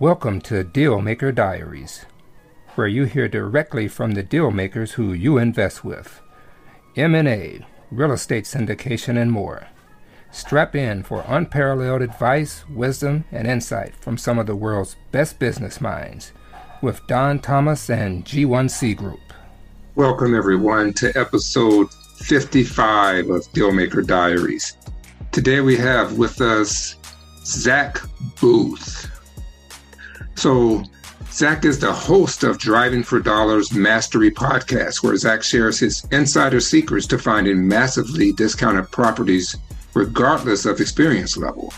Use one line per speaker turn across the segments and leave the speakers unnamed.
Welcome to Dealmaker Diaries, where you hear directly from the deal makers who you invest with. M&A, real estate syndication, and more. Strap in for unparalleled advice, wisdom, and insight from some of the world's best business minds with Don Thomas and G1C Group.
Welcome, everyone, to episode 55 of Dealmaker Diaries. Today we have with us Zack Boothe. So, Zack is the host of Driving for Dollars Mastery podcast, where Zack shares his insider secrets to finding massively discounted properties regardless of experience level.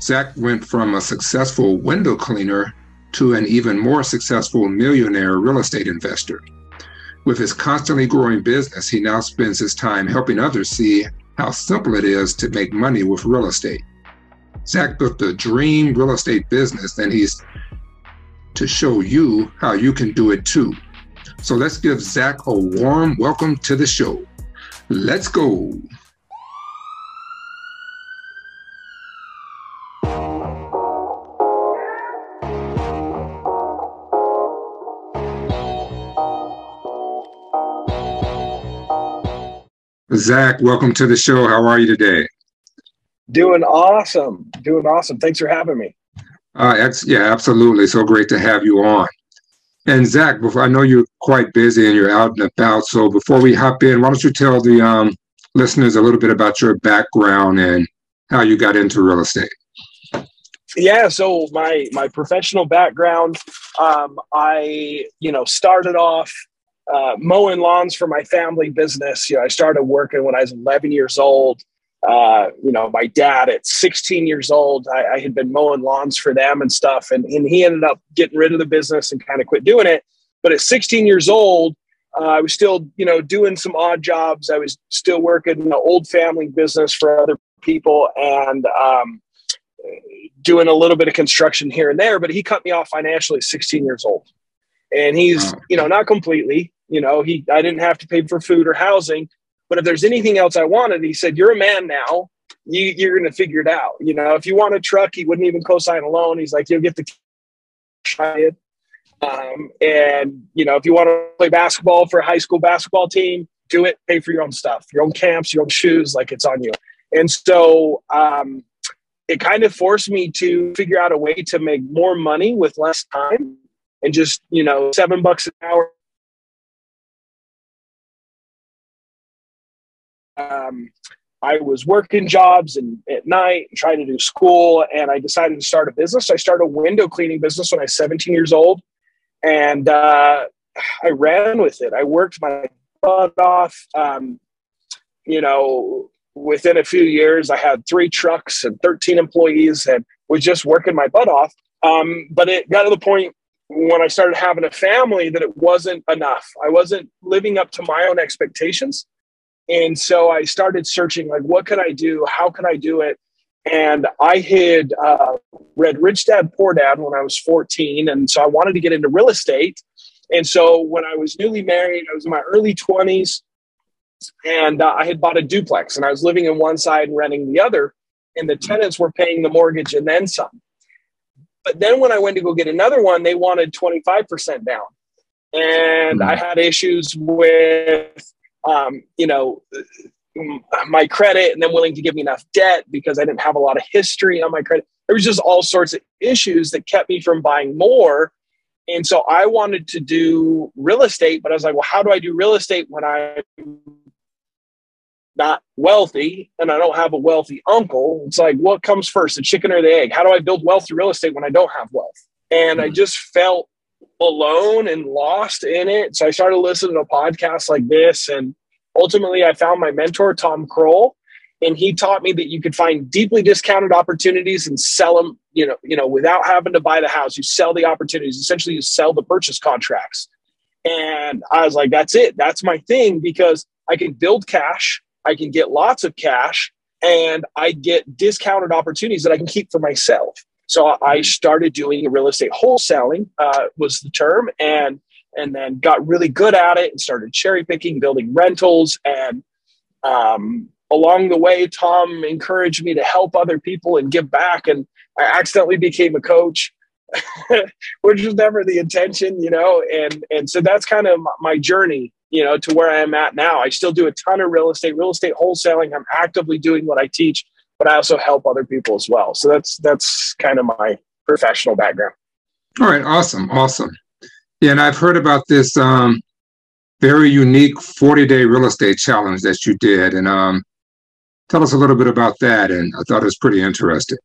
Zack went from a successful window cleaner to an even more successful millionaire real estate investor. With his constantly growing business, he now spends his time helping others see how simple it is to make money with real estate. Zack built the dream real estate business, and he's to show you how you can do it too. So let's give Zack a warm welcome to the show. Let's go. Zack, welcome to the show. How are you today?
Doing awesome. Doing awesome. Thanks for having me.
Uh, yeah, absolutely. So great to have you on. And Zack, before I know you're quite busy and you're out and about, so before we hop in, why don't you tell the um, listeners a little bit about your background and how you got into real estate?
Yeah, so my my professional background, um, I you know started off uh, mowing lawns for my family business. You know, I started working when I was 11 years old uh, you know, my dad at 16 years old, I, I, had been mowing lawns for them and stuff. And, and he ended up getting rid of the business and kind of quit doing it. But at 16 years old, uh, I was still, you know, doing some odd jobs. I was still working in the old family business for other people and um, doing a little bit of construction here and there. But he cut me off financially at 16 years old. And he's, you know, not completely, you know, he, I didn't have to pay for food or housing, but if there's anything else I wanted, he said, You're a man now. You, you're going to figure it out. You know, if you want a truck, he wouldn't even co sign a loan. He's like, You'll get the. Um, and, you know, if you want to play basketball for a high school basketball team, do it, pay for your own stuff, your own camps, your own shoes, like it's on you. And so, um, it kind of forced me to figure out a way to make more money with less time and just, you know, seven bucks an hour um, I was working jobs and at night and trying to do school, and I decided to start a business. I started a window cleaning business when I was 17 years old, and uh, I ran with it. I worked my butt off. Um, you know, within a few years, I had three trucks and 13 employees, and was just working my butt off. Um, but it got to the point when I started having a family that it wasn't enough. I wasn't living up to my own expectations. And so I started searching, like, what could I do? How could I do it? And I had uh, read Rich Dad Poor Dad when I was 14. And so I wanted to get into real estate. And so when I was newly married, I was in my early 20s and uh, I had bought a duplex and I was living in one side and renting the other. And the tenants were paying the mortgage and then some. But then when I went to go get another one, they wanted 25% down. And mm-hmm. I had issues with um, you know, my credit and then willing to give me enough debt because I didn't have a lot of history on my credit. There was just all sorts of issues that kept me from buying more. And so I wanted to do real estate, but I was like, well, how do I do real estate when I'm not wealthy and I don't have a wealthy uncle? It's like, what comes first, the chicken or the egg? How do I build wealth through real estate when I don't have wealth? And I mm-hmm. just felt alone and lost in it. So I started listening to podcasts like this. And ultimately, I found my mentor, Tom Kroll. And he taught me that you could find deeply discounted opportunities and sell them, you know, you know, without having to buy the house. You sell the opportunities. Essentially, you sell the purchase contracts. And I was like, that's it. That's my thing because I can build cash, I can get lots of cash, and I get discounted opportunities that I can keep for myself. So I started doing real estate wholesaling uh, was the term, and and then got really good at it and started cherry picking, building rentals, and um, along the way, Tom encouraged me to help other people and give back. And I accidentally became a coach. which was never the intention, you know. And and so that's kind of my journey, you know, to where I am at now. I still do a ton of real estate, real estate wholesaling. I'm actively doing what I teach, but I also help other people as well. So that's that's kind of my professional background.
All right, awesome, awesome. Yeah, and I've heard about this um, very unique 40 day real estate challenge that you did, and um, tell us a little bit about that. And I thought it was pretty interesting.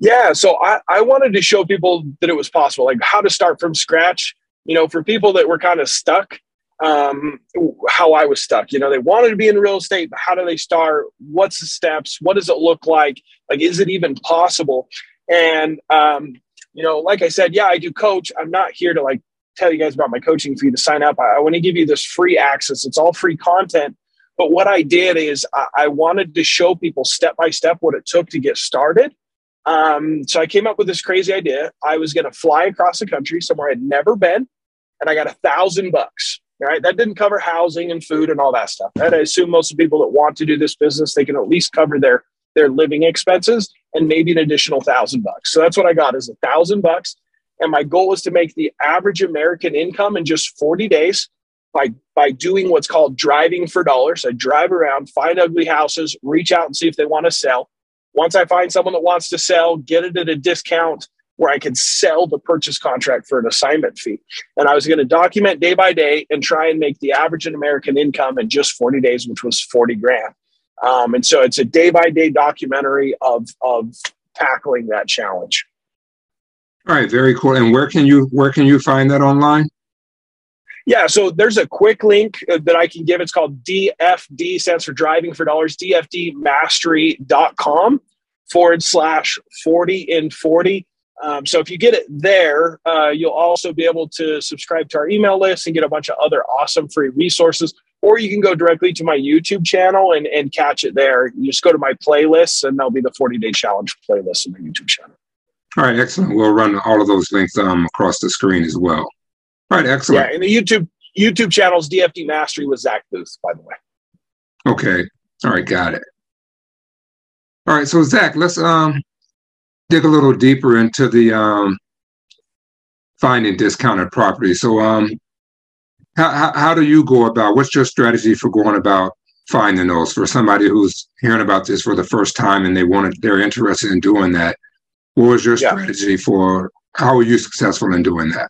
Yeah, so I, I wanted to show people that it was possible, like how to start from scratch. You know, for people that were kind of stuck, um, how I was stuck. You know, they wanted to be in real estate, but how do they start? What's the steps? What does it look like? Like, is it even possible? And um, you know, like I said, yeah, I do coach. I'm not here to like tell you guys about my coaching fee to sign up. I, I want to give you this free access. It's all free content. But what I did is I, I wanted to show people step by step what it took to get started. Um, so I came up with this crazy idea. I was going to fly across the country somewhere I'd never been, and I got a thousand bucks. Right, that didn't cover housing and food and all that stuff. And I assume most of the people that want to do this business, they can at least cover their their living expenses and maybe an additional thousand bucks. So that's what I got is a thousand bucks. And my goal is to make the average American income in just 40 days by by doing what's called driving for dollars. I drive around, find ugly houses, reach out and see if they want to sell. Once I find someone that wants to sell, get it at a discount where I could sell the purchase contract for an assignment fee. And I was going to document day by day and try and make the average in American income in just 40 days, which was 40 grand. Um, and so it's a day by day documentary of of tackling that challenge.
All right, very cool. And where can you where can you find that online?
Yeah, so there's a quick link uh, that I can give. It's called DFD, stands for Driving for Dollars, DFDmastery.com forward slash 40 in 40. Um, so if you get it there, uh, you'll also be able to subscribe to our email list and get a bunch of other awesome free resources or you can go directly to my YouTube channel and, and catch it there. You just go to my playlists, and there'll be the 40 day challenge playlist in my YouTube channel.
All right, excellent. We'll run all of those links um, across the screen as well. All right, excellent.
Yeah, and the YouTube YouTube channel's DFD Mastery with Zack Boothe, by the way.
Okay. All right, got it. All right, so Zack, let's um dig a little deeper into the um finding discounted property. So um how, how, do you go about what's your strategy for going about finding those for somebody who's hearing about this for the first time and they wanted they're interested in doing that what was your strategy yeah. for how were you successful in doing that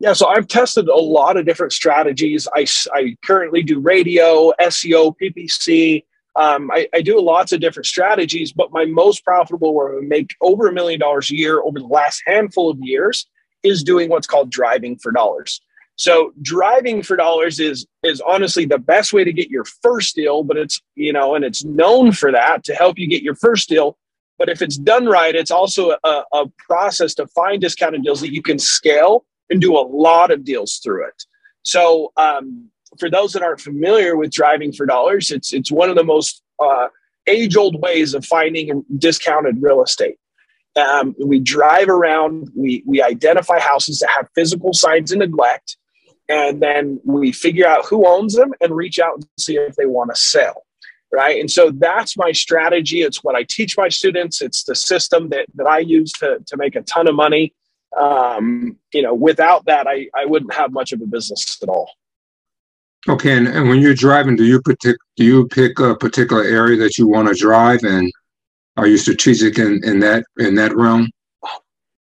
yeah so i've tested a lot of different strategies i, I currently do radio seo ppc um, I, I, do lots of different strategies but my most profitable where I make over a million dollars a year over the last handful of years is doing what's called driving for dollars so driving for dollars is is honestly the best way to get your first deal, but it's you know, and it's known for that to help you get your first deal. But if it's done right, it's also a, a process to find discounted deals that you can scale and do a lot of deals through it. So um, for those that aren't familiar with driving for dollars, it's it's one of the most uh, age old ways of finding discounted real estate. Um, we drive around, we we identify houses that have physical signs of neglect and then we figure out who owns them and reach out and see if they want to sell right? And so that's my strategy. It's what i teach my students. It's the system that, that i use to, to make a ton of money. Um, you know without that I, I wouldn't have much of a business at all
okay and, and when you're driving do you pick do you pick a particular area that you want to drive and are you strategic in, in that in that realm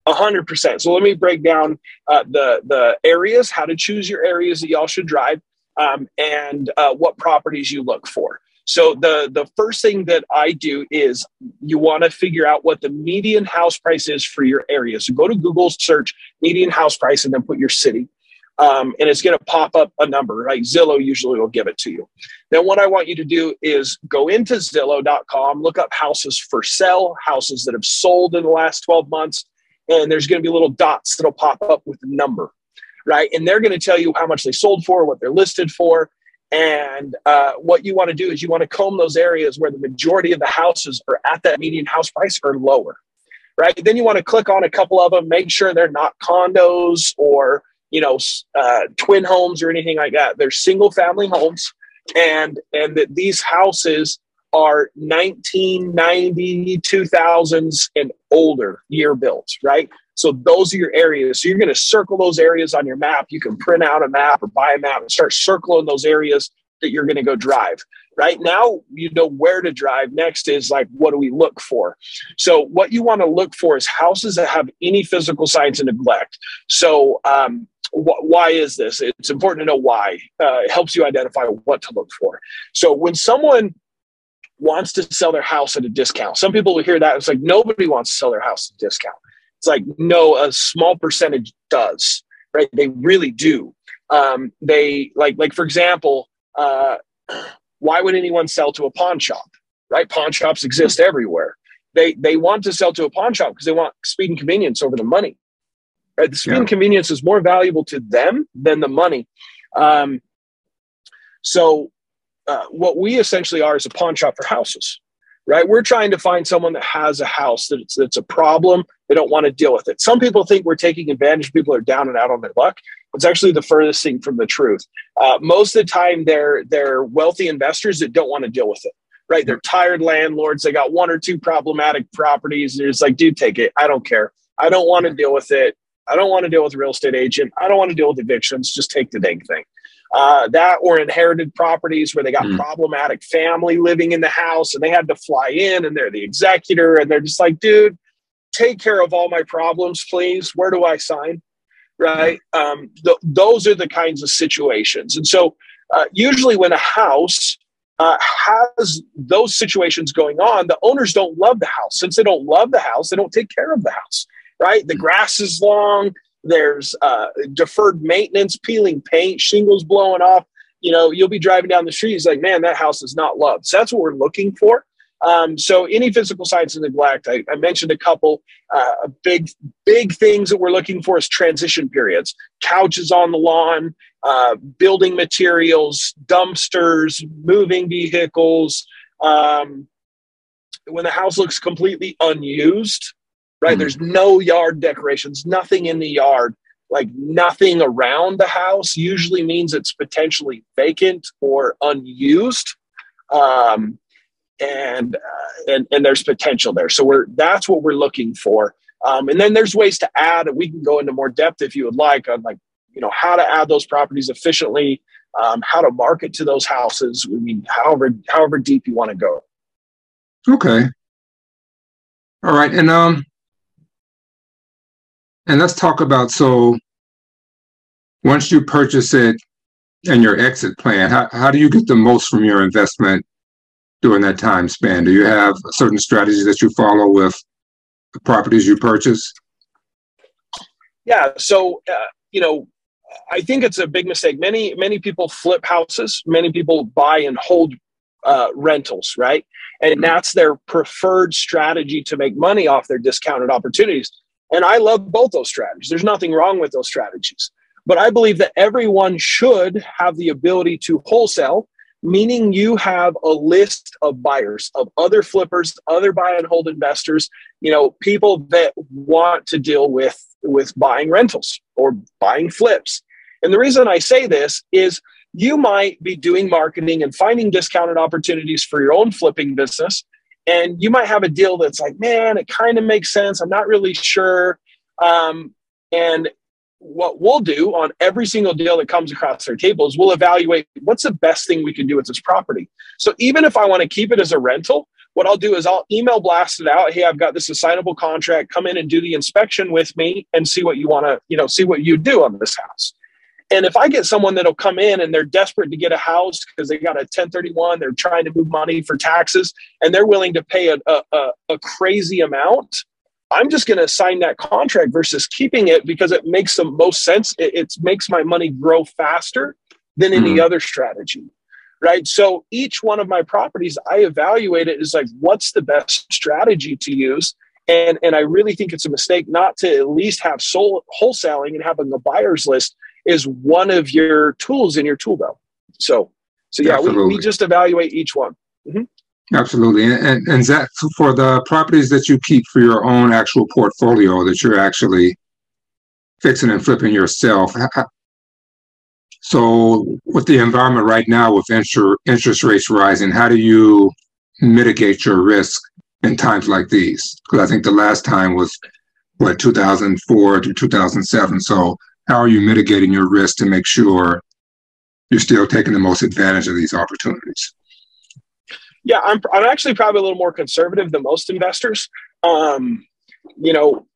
A
hundred percent. So let me break down uh, the the areas, how to choose your areas that y'all should drive, um, and uh, what properties you look for. So the the first thing that I do is you want to figure out what the median house price is for your area. So go to Google, search median house price, and then put your city. Um, and it's going to pop up a number, right? Zillow usually will give it to you. Then what I want you to do is go into Zillow.com, look up houses for sale, houses that have sold in the last 12 months, and there's going to be little dots that'll pop up with the number, right? And they're going to tell you how much they sold for, what they're listed for. And uh, what you want to do is you want to comb those areas where the majority of the houses are at that median house price or lower, right? Then you want to click on a couple of them, make sure they're not condos or you know uh, twin homes or anything like that. They're single family homes, and and that these houses are 1990, 2000s, and older year built right? So those are your areas. So you're going to circle those areas on your map. You can print out a map or buy a map and start circling those areas that you're going to go drive. Right now, you know where to drive. Next is like, what do we look for? So, what you want to look for is houses that have any physical signs of neglect. So, um, wh- why is this? It's important to know why. Uh, it helps you identify what to look for. So, when someone wants to sell their house at a discount, some people will hear that. It's like nobody wants to sell their house at a discount. It's like, no, a small percentage does, right? They really do. Um, they like, like for example, uh, why would anyone sell to a pawn shop? Right? Pawn shops exist everywhere. They they want to sell to a pawn shop because they want speed and convenience over the money. Right? The speed yeah. and convenience is more valuable to them than the money. Um, so, uh, what we essentially are is a pawn shop for houses. Right? We're trying to find someone that has a house that's that's a problem. They don't want to deal with it. Some people think we're taking advantage. People are down and out on their luck. It's actually the furthest thing from the truth. Uh, most of the time, they're they're wealthy investors that don't want to deal with it. Right? They're tired landlords. They got one or two problematic properties. And it's like, dude, take it. I don't care. I don't want to deal with it. I don't want to deal with a real estate agent. I don't want to deal with evictions. Just take the dang thing. Uh, that or inherited properties where they got mm. problematic family living in the house and they had to fly in and they're the executor and they're just like, dude, take care of all my problems, please. Where do I sign? right? Um, th- those are the kinds of situations. And so, uh, usually, when a house uh, has those situations going on, the owners don't love the house. Since they don't love the house, they don't take care of the house, right? The grass is long, there's uh, deferred maintenance, peeling paint, shingles blowing off. You know, you'll be driving down the street. It's like, man, that house is not loved. So that's what we're looking for. Um, so any physical signs of neglect, I, I mentioned a couple. Uh, big big things that we're looking for is transition periods, couches on the lawn, uh, building materials, dumpsters, moving vehicles. Um, when the house looks completely unused, right? Mm-hmm. There's no yard decorations, nothing in the yard, like nothing around the house. Usually means it's potentially vacant or unused. Um, and uh, and and there's potential there. So we're that's what we're looking for. Um, and then there's ways to add. We can go into more depth if you would like on like you know how to add those properties efficiently, um, how to market to those houses. I mean, however however deep you want to go.
Okay. All right, and um, and let's talk about so once you purchase it and your exit plan, how, how do you get the most from your investment during that time span? Do you have certain strategies that you follow with the properties you purchase?
Yeah. So, uh, you know, I think it's a big mistake. Many, many people flip houses. Many people buy and hold uh, rentals, right? And that's their preferred strategy to make money off their discounted opportunities. And I love both those strategies. There's nothing wrong with those strategies. But I believe that everyone should have the ability to wholesale meaning you have a list of buyers of other flippers other buy and hold investors you know people that want to deal with with buying rentals or buying flips and the reason i say this is you might be doing marketing and finding discounted opportunities for your own flipping business and you might have a deal that's like man it kind of makes sense i'm not really sure um, and what we'll do on every single deal that comes across our table is we'll evaluate what's the best thing we can do with this property. So even if I want to keep it as a rental, what I'll do is I'll email blast it out. Hey, I've got this assignable contract. Come in and do the inspection with me and see what you want to, you know, see what you do on this house. And if I get someone that'll come in and they're desperate to get a house because they got a 1031, they're trying to move money for taxes, and they're willing to pay a, a, a crazy amount, I'm just going to sign that contract versus keeping it because it makes the most sense. It, it makes my money grow faster than any mm-hmm. other strategy. Right. So each one of my properties, I evaluate it as like, what's the best strategy to use? And, and I really think it's a mistake not to at least have soul, wholesaling and having a buyer's list is one of your tools in your tool belt. So, so yeah, we, we just evaluate each one. Mm-hmm.
Absolutely. And, and Zack, for the properties that you keep for your own actual portfolio that you're actually fixing and flipping yourself, so with the environment right now with interest rates rising, how do you mitigate your risk in times like these? Because I think the last time was what 2004 to 2007. So how are you mitigating your risk to make sure you're still taking the most advantage of these opportunities?
Yeah, I'm, I'm actually probably a little more conservative than most investors. Um, you know,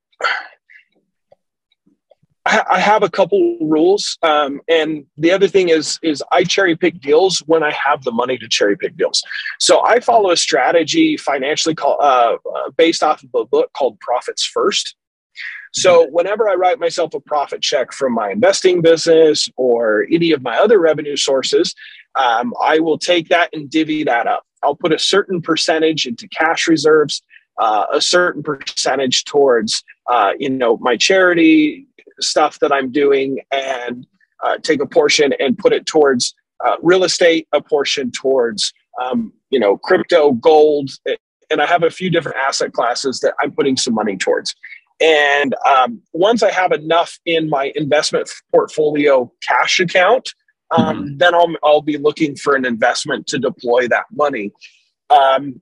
I, have a couple rules, um, and the other thing is is I cherry pick deals when I have the money to cherry pick deals. So I follow a strategy financially called uh, uh, based off of a book called Profits First. So whenever I write myself a profit check from my investing business or any of my other revenue sources, um, I will take that and divvy that up. I'll put a certain percentage into cash reserves, uh, a certain percentage towards, uh, you know, my charity stuff that I'm doing, and uh, take a portion and put it towards uh, real estate, a portion towards, um, you know, crypto, gold, and I have a few different asset classes that I'm putting some money towards. And um, once I have enough in my investment portfolio cash account, um, mm-hmm. then I'll, I'll be looking for an investment to deploy that money. Um,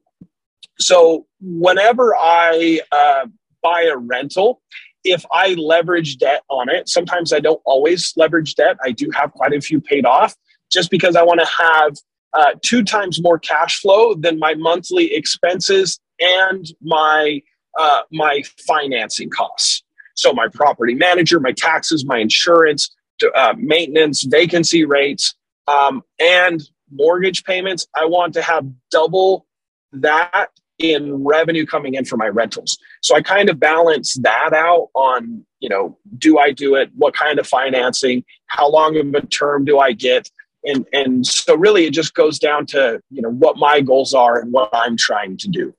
so whenever I uh, buy a rental, if I leverage debt on it, sometimes I don't always leverage debt. I do have quite a few paid off just because I want to have uh, two times more cash flow than my monthly expenses and my uh, my financing costs. So my property manager, my taxes, my insurance, uh, maintenance, vacancy rates, um, and mortgage payments. I want to have double that in revenue coming in for my rentals. So I kind of balance that out on, you know, do I do it? What kind of financing? How long of a term do I get? And and so really it just goes down to, you know, what my goals are and what I'm trying to do.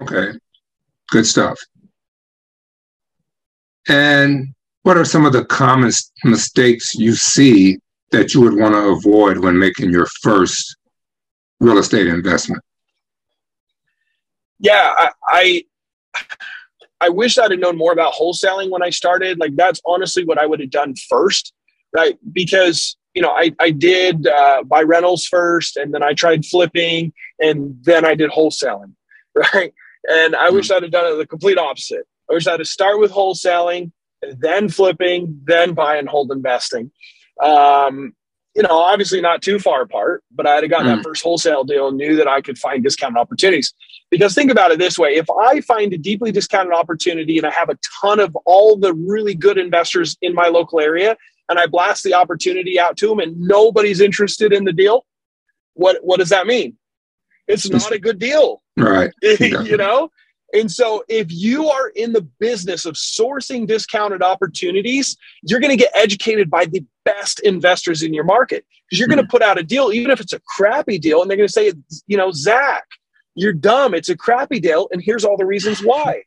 Okay. Good stuff. And what are some of the common mistakes you see that you would want to avoid when making your first real estate investment?
Yeah, I, I, I wish I'd have known more about wholesaling when I started. Like that's honestly what I would have done first, right? Because you know, I, I did uh, buy rentals first, and then I tried flipping, and then I did wholesaling, right? And I wish hmm. I'd have done it the complete opposite. I wish I'd have started with wholesaling, then flipping, then buy and hold investing. Um, you know, obviously not too far apart, but I had gotten mm. that hmm. first wholesale deal and knew that I could find discounted opportunities. Because think about it this way if I find a deeply discounted opportunity and I have a ton of all the really good investors in my local area and I blast the opportunity out to them and nobody's interested in the deal, what, what does that mean? It's not a good deal.
Right.
you know? And so if you are in the business of sourcing discounted opportunities, you're going to get educated by the best investors in your market because you're mm-hmm. going to put out a deal, even if it's a crappy deal, and they're going to say, you know, Zack, you're dumb. It's a crappy deal. And here's all the reasons why.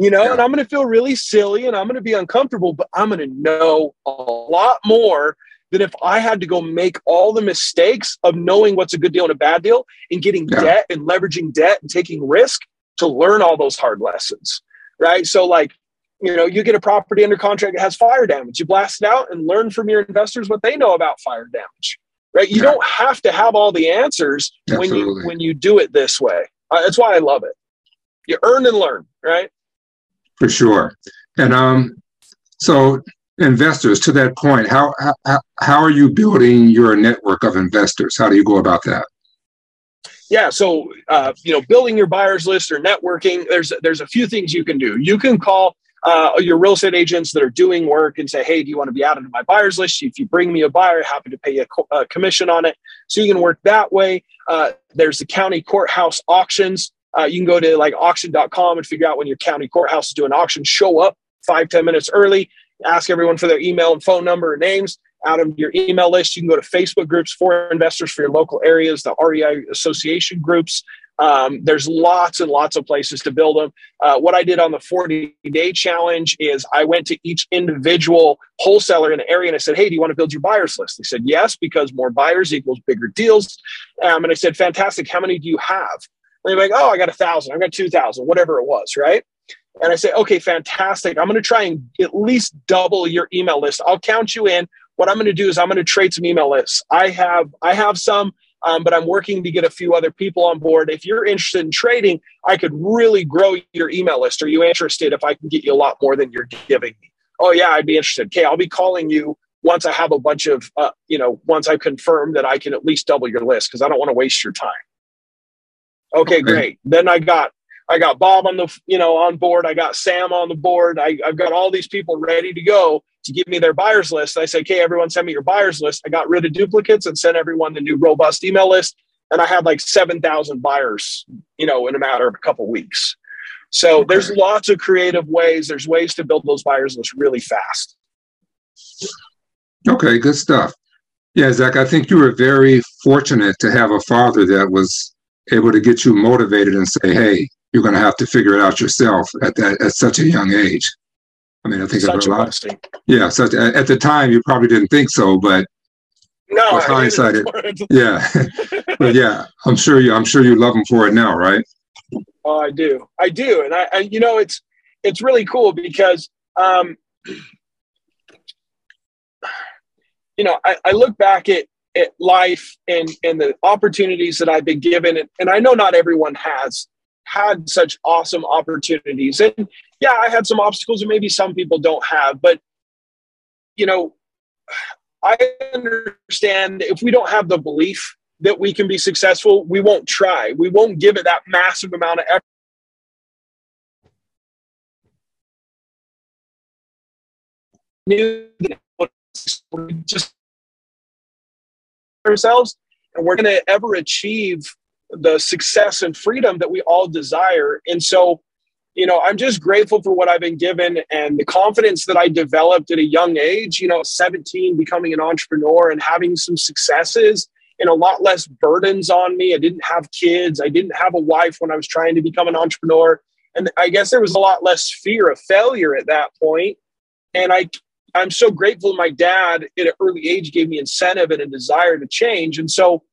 You know, yeah. and I'm going to feel really silly and I'm going to be uncomfortable, but I'm going to know a lot more than if I had to go make all the mistakes of knowing what's a good deal and a bad deal and getting yeah. debt and leveraging debt and taking risk to learn all those hard lessons. Right. So, like, you know, you get a property under contract that has fire damage, you blast it out and learn from your investors what they know about fire damage. Right. You yeah. don't have to have all the answers Absolutely. when you when you do it this way. Uh, that's why I love it. You earn and learn, right?
For sure. And um, so investors to that point how, how how are you building your network of investors? How do you go about that?
Yeah so uh, you know building your buyers list or networking there's there's a few things you can do. You can call uh, your real estate agents that are doing work and say hey do you want to be added to my buyers list? If you bring me a buyer happy to pay you a, co- a commission on it. So you can work that way. Uh, there's the county courthouse auctions. Uh, you can go to like auction.com and figure out when your county courthouse is doing auction show up five ten minutes early ask everyone for their email and phone number and names out of your email list. You can go to Facebook groups for investors for your local areas, the REI association groups. Um, there's lots and lots of places to build them. Uh, what I did on the 40 day challenge is I went to each individual wholesaler in the area and I said, Hey, do you want to build your buyers list? They said, Yes, because more buyers equals bigger deals. Um, and I said, Fantastic. How many do you have? And they're like, Oh, I got a thousand, I got 2,000, whatever it was, right? And I say, okay, fantastic. I'm going to try and at least double your email list. I'll count you in. What I'm going to do is I'm going to trade some email lists. I have I have some um, but I'm working to get a few other people on board. If you're interested in trading, I could really grow your email list. Are you interested if I can get you a lot more than you're giving me? Oh, yeah, I'd be interested. Okay, I'll be calling you once I have a bunch of, uh, you know, once I confirm that I can at least double your list because I don't want to waste your time. Okay, okay, great. Then I got I got Bob on the you know on board. I got Sam on the board. I, I've got all these people ready to go to give me their buyers list. I say, okay, everyone send me your buyers list. I got rid of duplicates and sent everyone the new robust email list. And I had like 7,000 buyers, you know, in a matter of a couple weeks. So there's lots of creative ways. There's ways to build those buyers lists really fast.
Okay, good stuff. Yeah, Zack, I think you were very fortunate to have a father that was able to get you motivated and say, hey, you're going to have to figure it out yourself at that at such a young age. I mean, I think
Such
a lot. Blessing. Yeah, so at the time you probably didn't think so, but
no,
with hindsight, it, yeah, but yeah, I'm sure you, I'm sure you love them for it now, right?
Oh, I do, I do, and I, I you know, it's it's really cool because, um, you know, I, I look back at at life and and the opportunities that I've been given, and, and I know not everyone has had such awesome opportunities. And yeah, I had some obstacles and maybe some people don't have, but you know, I understand if we don't have the belief that we can be successful, we won't try. We won't give it that massive amount of effort. New just ourselves and we're going to ever achieve the success and freedom that we all desire. And so, you know, I'm just grateful for what I've been given and the confidence that I developed at a young age, you know, 17, becoming an entrepreneur and having some successes and a lot less burdens on me. I didn't have kids. I didn't have a wife when I was trying to become an entrepreneur. And I guess there was a lot less fear of failure at that point. And I, I'm so grateful my dad at an early age gave me incentive and a desire to change. And so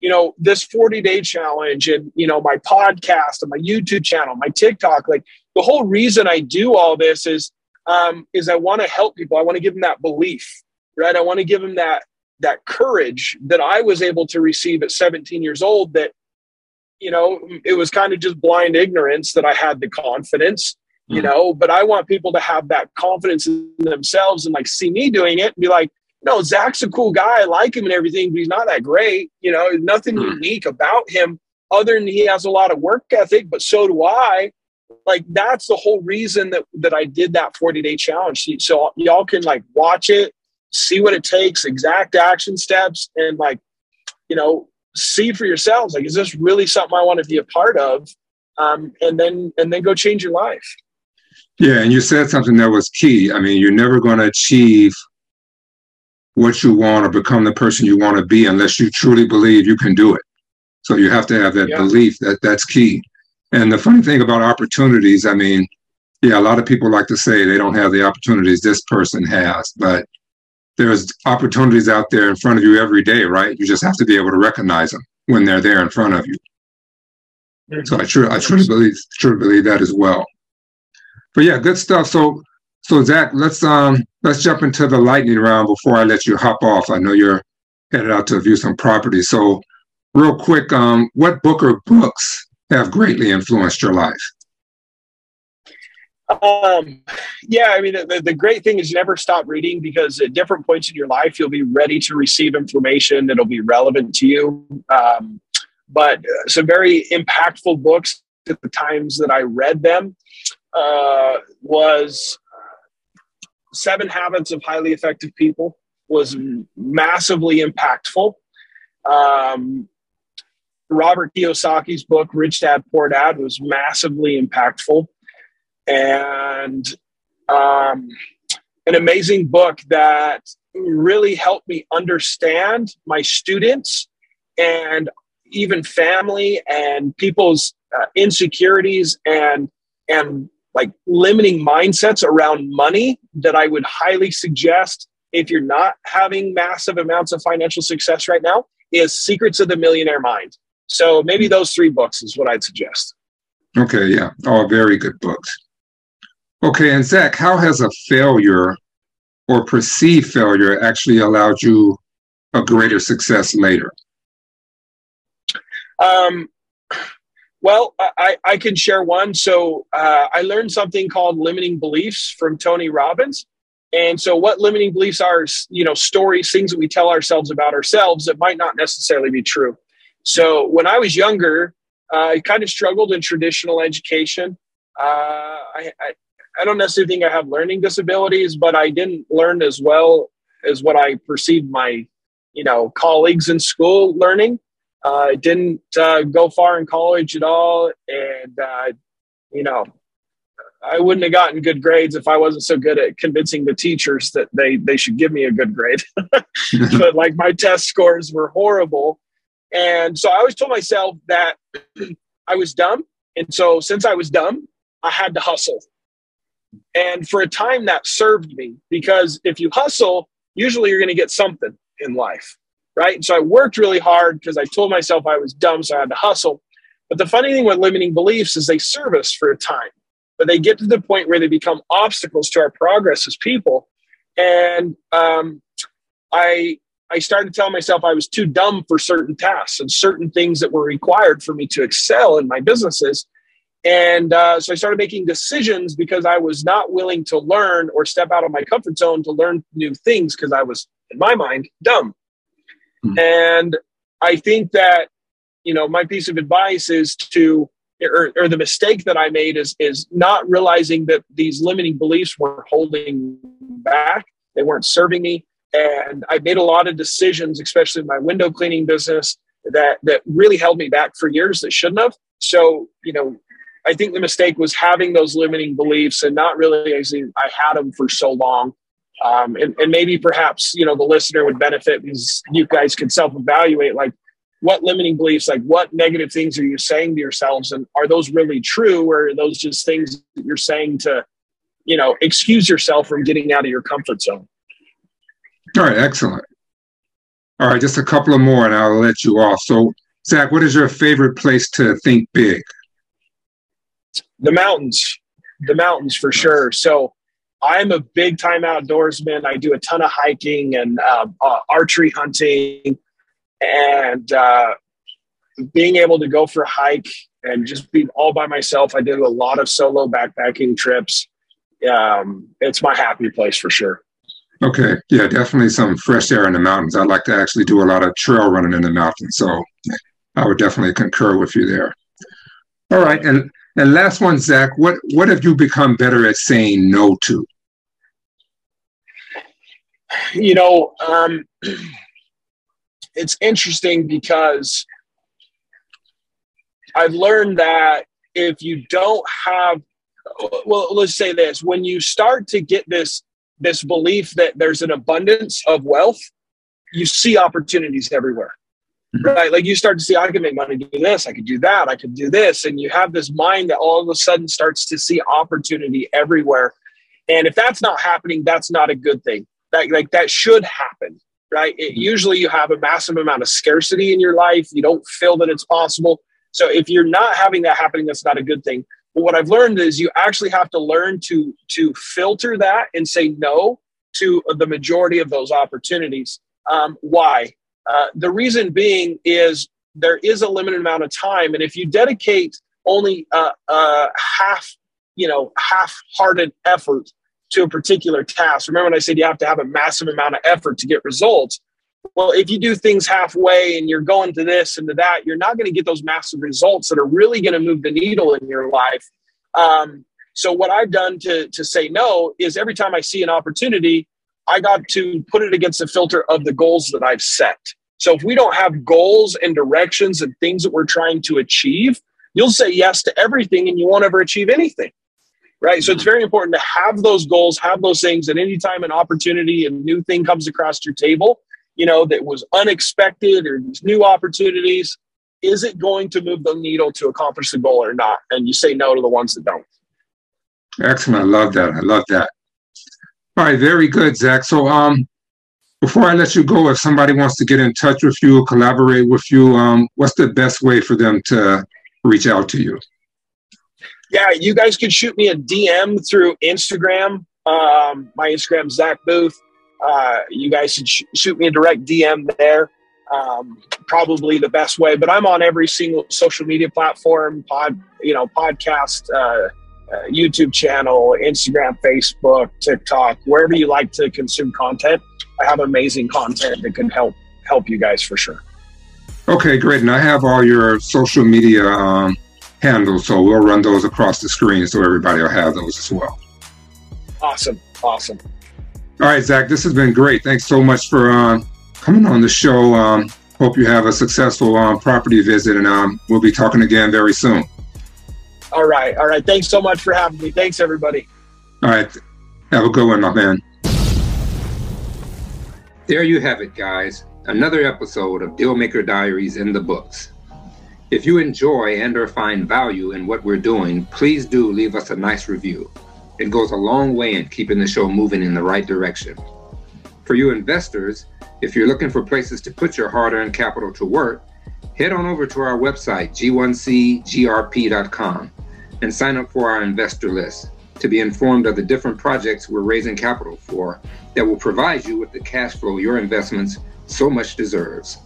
you know, this 40 day challenge and, you know, my podcast and my YouTube channel, my TikTok, like the whole reason I do all this is, um, is I want to help people. I want to give them that belief, right? I want to give them that, that courage that I was able to receive at 17 years old that, you know, it was kind of just blind ignorance that I had the confidence, you hmm. know, but I want people to have that confidence in themselves and like see me doing it and be like, no, Zack's a cool guy. I like him and everything, but he's not that great. You know, nothing mm. unique about him other than he has a lot of work ethic, but so do I. Like that's the whole reason that that I did that 40 day challenge. So y'all can like watch it, see what it takes, exact action steps, and like, you know, see for yourselves. Like, is this really something I want to be a part of? Um, and then and then go change your life.
Yeah, and you said something that was key. I mean, you're never going to achieve what you want or become the person you want to be unless you truly believe you can do it. So you have to have that yeah. belief that that's key. And the funny thing about opportunities, I mean, yeah, a lot of people like to say they don't have the opportunities this person has, but there's opportunities out there in front of you every day, right? You just have to be able to recognize them when they're there in front of you. So I truly, I truly believe, truly believe that as well. But yeah, good stuff. So so Zack, let's um let's jump into the lightning round before I let you hop off. I know you're headed out to view some property. So real quick, um, what book or books have greatly influenced your life?
Um, yeah, I mean, the, the great thing is you never stop reading because at different points in your life, you'll be ready to receive information that'll be relevant to you. Um, but uh, some very impactful books at the times that I read them uh, was Seven Habits of Highly Effective People was massively impactful. Um, Robert Kiyosaki's book, Rich Dad Poor Dad, was massively impactful. And um, an amazing book that really helped me understand my students and even family and people's uh, insecurities and and like limiting mindsets around money that I would highly suggest if you're not having massive amounts of financial success right now is Secrets of the Millionaire Mind. So maybe those three books is what I'd suggest.
Okay, yeah, all very good books. Okay, and Zack, how has a failure or perceived failure actually allowed you a greater success later?
Um, well, I, I can share one. So uh, I learned something called limiting beliefs from Tony Robbins. And so what limiting beliefs are, you know, stories, things that we tell ourselves about ourselves that might not necessarily be true. So when I was younger, uh, I kind of struggled in traditional education. Uh, I, I, I don't necessarily think I have learning disabilities, but I didn't learn as well as what I perceived my, you know, colleagues in school learning. Uh, I didn't uh, go far in college at all, and uh, you know, I wouldn't have gotten good grades if I wasn't so good at convincing the teachers that they they should give me a good grade. but like my test scores were horrible, and so I always told myself that I was dumb, and so since I was dumb, I had to hustle. And for a time, that served me because if you hustle, usually you're going to get something in life, right? And so I worked really hard because I told myself I was dumb, so I had to hustle. But the funny thing with limiting beliefs is they serve us for a time, but they get to the point where they become obstacles to our progress as people. And um, I I started telling myself I was too dumb for certain tasks and certain things that were required for me to excel in my businesses. And uh, so I started making decisions because I was not willing to learn or step out of my comfort zone to learn new things because I was, in my mind, dumb. Hmm. And I think that, you know, my piece of advice is to, or, or the mistake that I made is, is not realizing that these limiting beliefs were holding back. They weren't serving me. And I made a lot of decisions, especially in my window cleaning business, that, that really held me back for years that shouldn't have. So, you know, I think the mistake was having those limiting beliefs and not realizing I had them for so long. Um, and, and maybe perhaps, you know, the listener would benefit because you guys can self evaluate like what limiting beliefs, like what negative things are you saying to yourselves? And are those really true or are those just things that you're saying to, you know, excuse yourself from getting out of your comfort zone?
All right, excellent. All right, just a couple of more and I'll let you off. So, Zack, what is your favorite place to think big?
the mountains, the mountains for sure. So I'm a big time outdoorsman. I do a ton of hiking and uh, uh, archery hunting, and uh, being able to go for a hike and just be all by myself. I did a lot of solo backpacking trips. Um, it's my happy place for sure.
Okay, yeah, definitely some fresh air in the mountains. I like to actually do a lot of trail running in the mountains, so I would definitely concur with you there. All right, and and last one, Zack, what, what have you become better at saying no to?
You know, um, it's interesting because I've learned that if you don't have, well, let's say this: when you start to get this this belief that there's an abundance of wealth, you see opportunities everywhere. Right? Like you start to see, I can make money doing this, I could do that, I could do this. And you have this mind that all of a sudden starts to see opportunity everywhere. And if that's not happening, that's not a good thing. That like that should happen, right? It, mm-hmm. usually you have a massive amount of scarcity in your life. You don't feel that it's possible. So if you're not having that happening, that's not a good thing. But what I've learned is you actually have to learn to to filter that and say no to the majority of those opportunities. Um, why? Uh, the reason being is there is a limited amount of time, and if you dedicate only uh, uh, half, you know, half-hearted effort to a particular task. Remember when I said you have to have a massive amount of effort to get results? Well, if you do things halfway and you're going to this and to that, you're not going to get those massive results that are really going to move the needle in your life. Um, so what I've done to to say no is every time I see an opportunity, I got to put it against the filter of the goals that I've set. So if we don't have goals and directions and things that we're trying to achieve, you'll say yes to everything and you won't ever achieve anything. Right. So it's very important to have those goals, have those things, and anytime an opportunity, a new thing comes across your table, you know, that was unexpected or these new opportunities, is it going to move the needle to accomplish the goal or not? And you say no to the ones that don't.
Excellent. I love that. I love that. All right, very good, Zack. So um before I let you go, if somebody wants to get in touch with you, collaborate with you, um, what's the best way for them to reach out to you?
Yeah, you guys can shoot me a DM through Instagram. Um, my Instagram, Zack Boothe. Uh, you guys should sh- shoot me a direct DM there. um, probably the best way. But I'm on every single social media platform, pod, you know, podcast, uh, uh, YouTube channel, Instagram, Facebook, TikTok, wherever you like to consume content. I have amazing content that can help help you guys for sure.
Okay, great. And I have all your social media um, handles, so we'll run those across the screen so everybody will have those as well.
Awesome, awesome.
All right, Zack, this has been great. Thanks so much for uh, coming on the show. Um, hope you have a successful um, property visit, and um, we'll be talking again very soon.
All right. All right. Thanks so much for having me. Thanks, everybody.
All right. Have a good one, my man.
There you have it, guys. Another episode of Dealmaker Diaries in the books. If you enjoy and or find value in what we're doing, please do leave us a nice review. It goes a long way in keeping the show moving in the right direction. For you investors, if you're looking for places to put your hard-earned capital to work, head on over to our website, g1cgrp.com and sign up for our investor list to be informed of the different projects we're raising capital for that will provide you with the cash flow your investments so much deserves.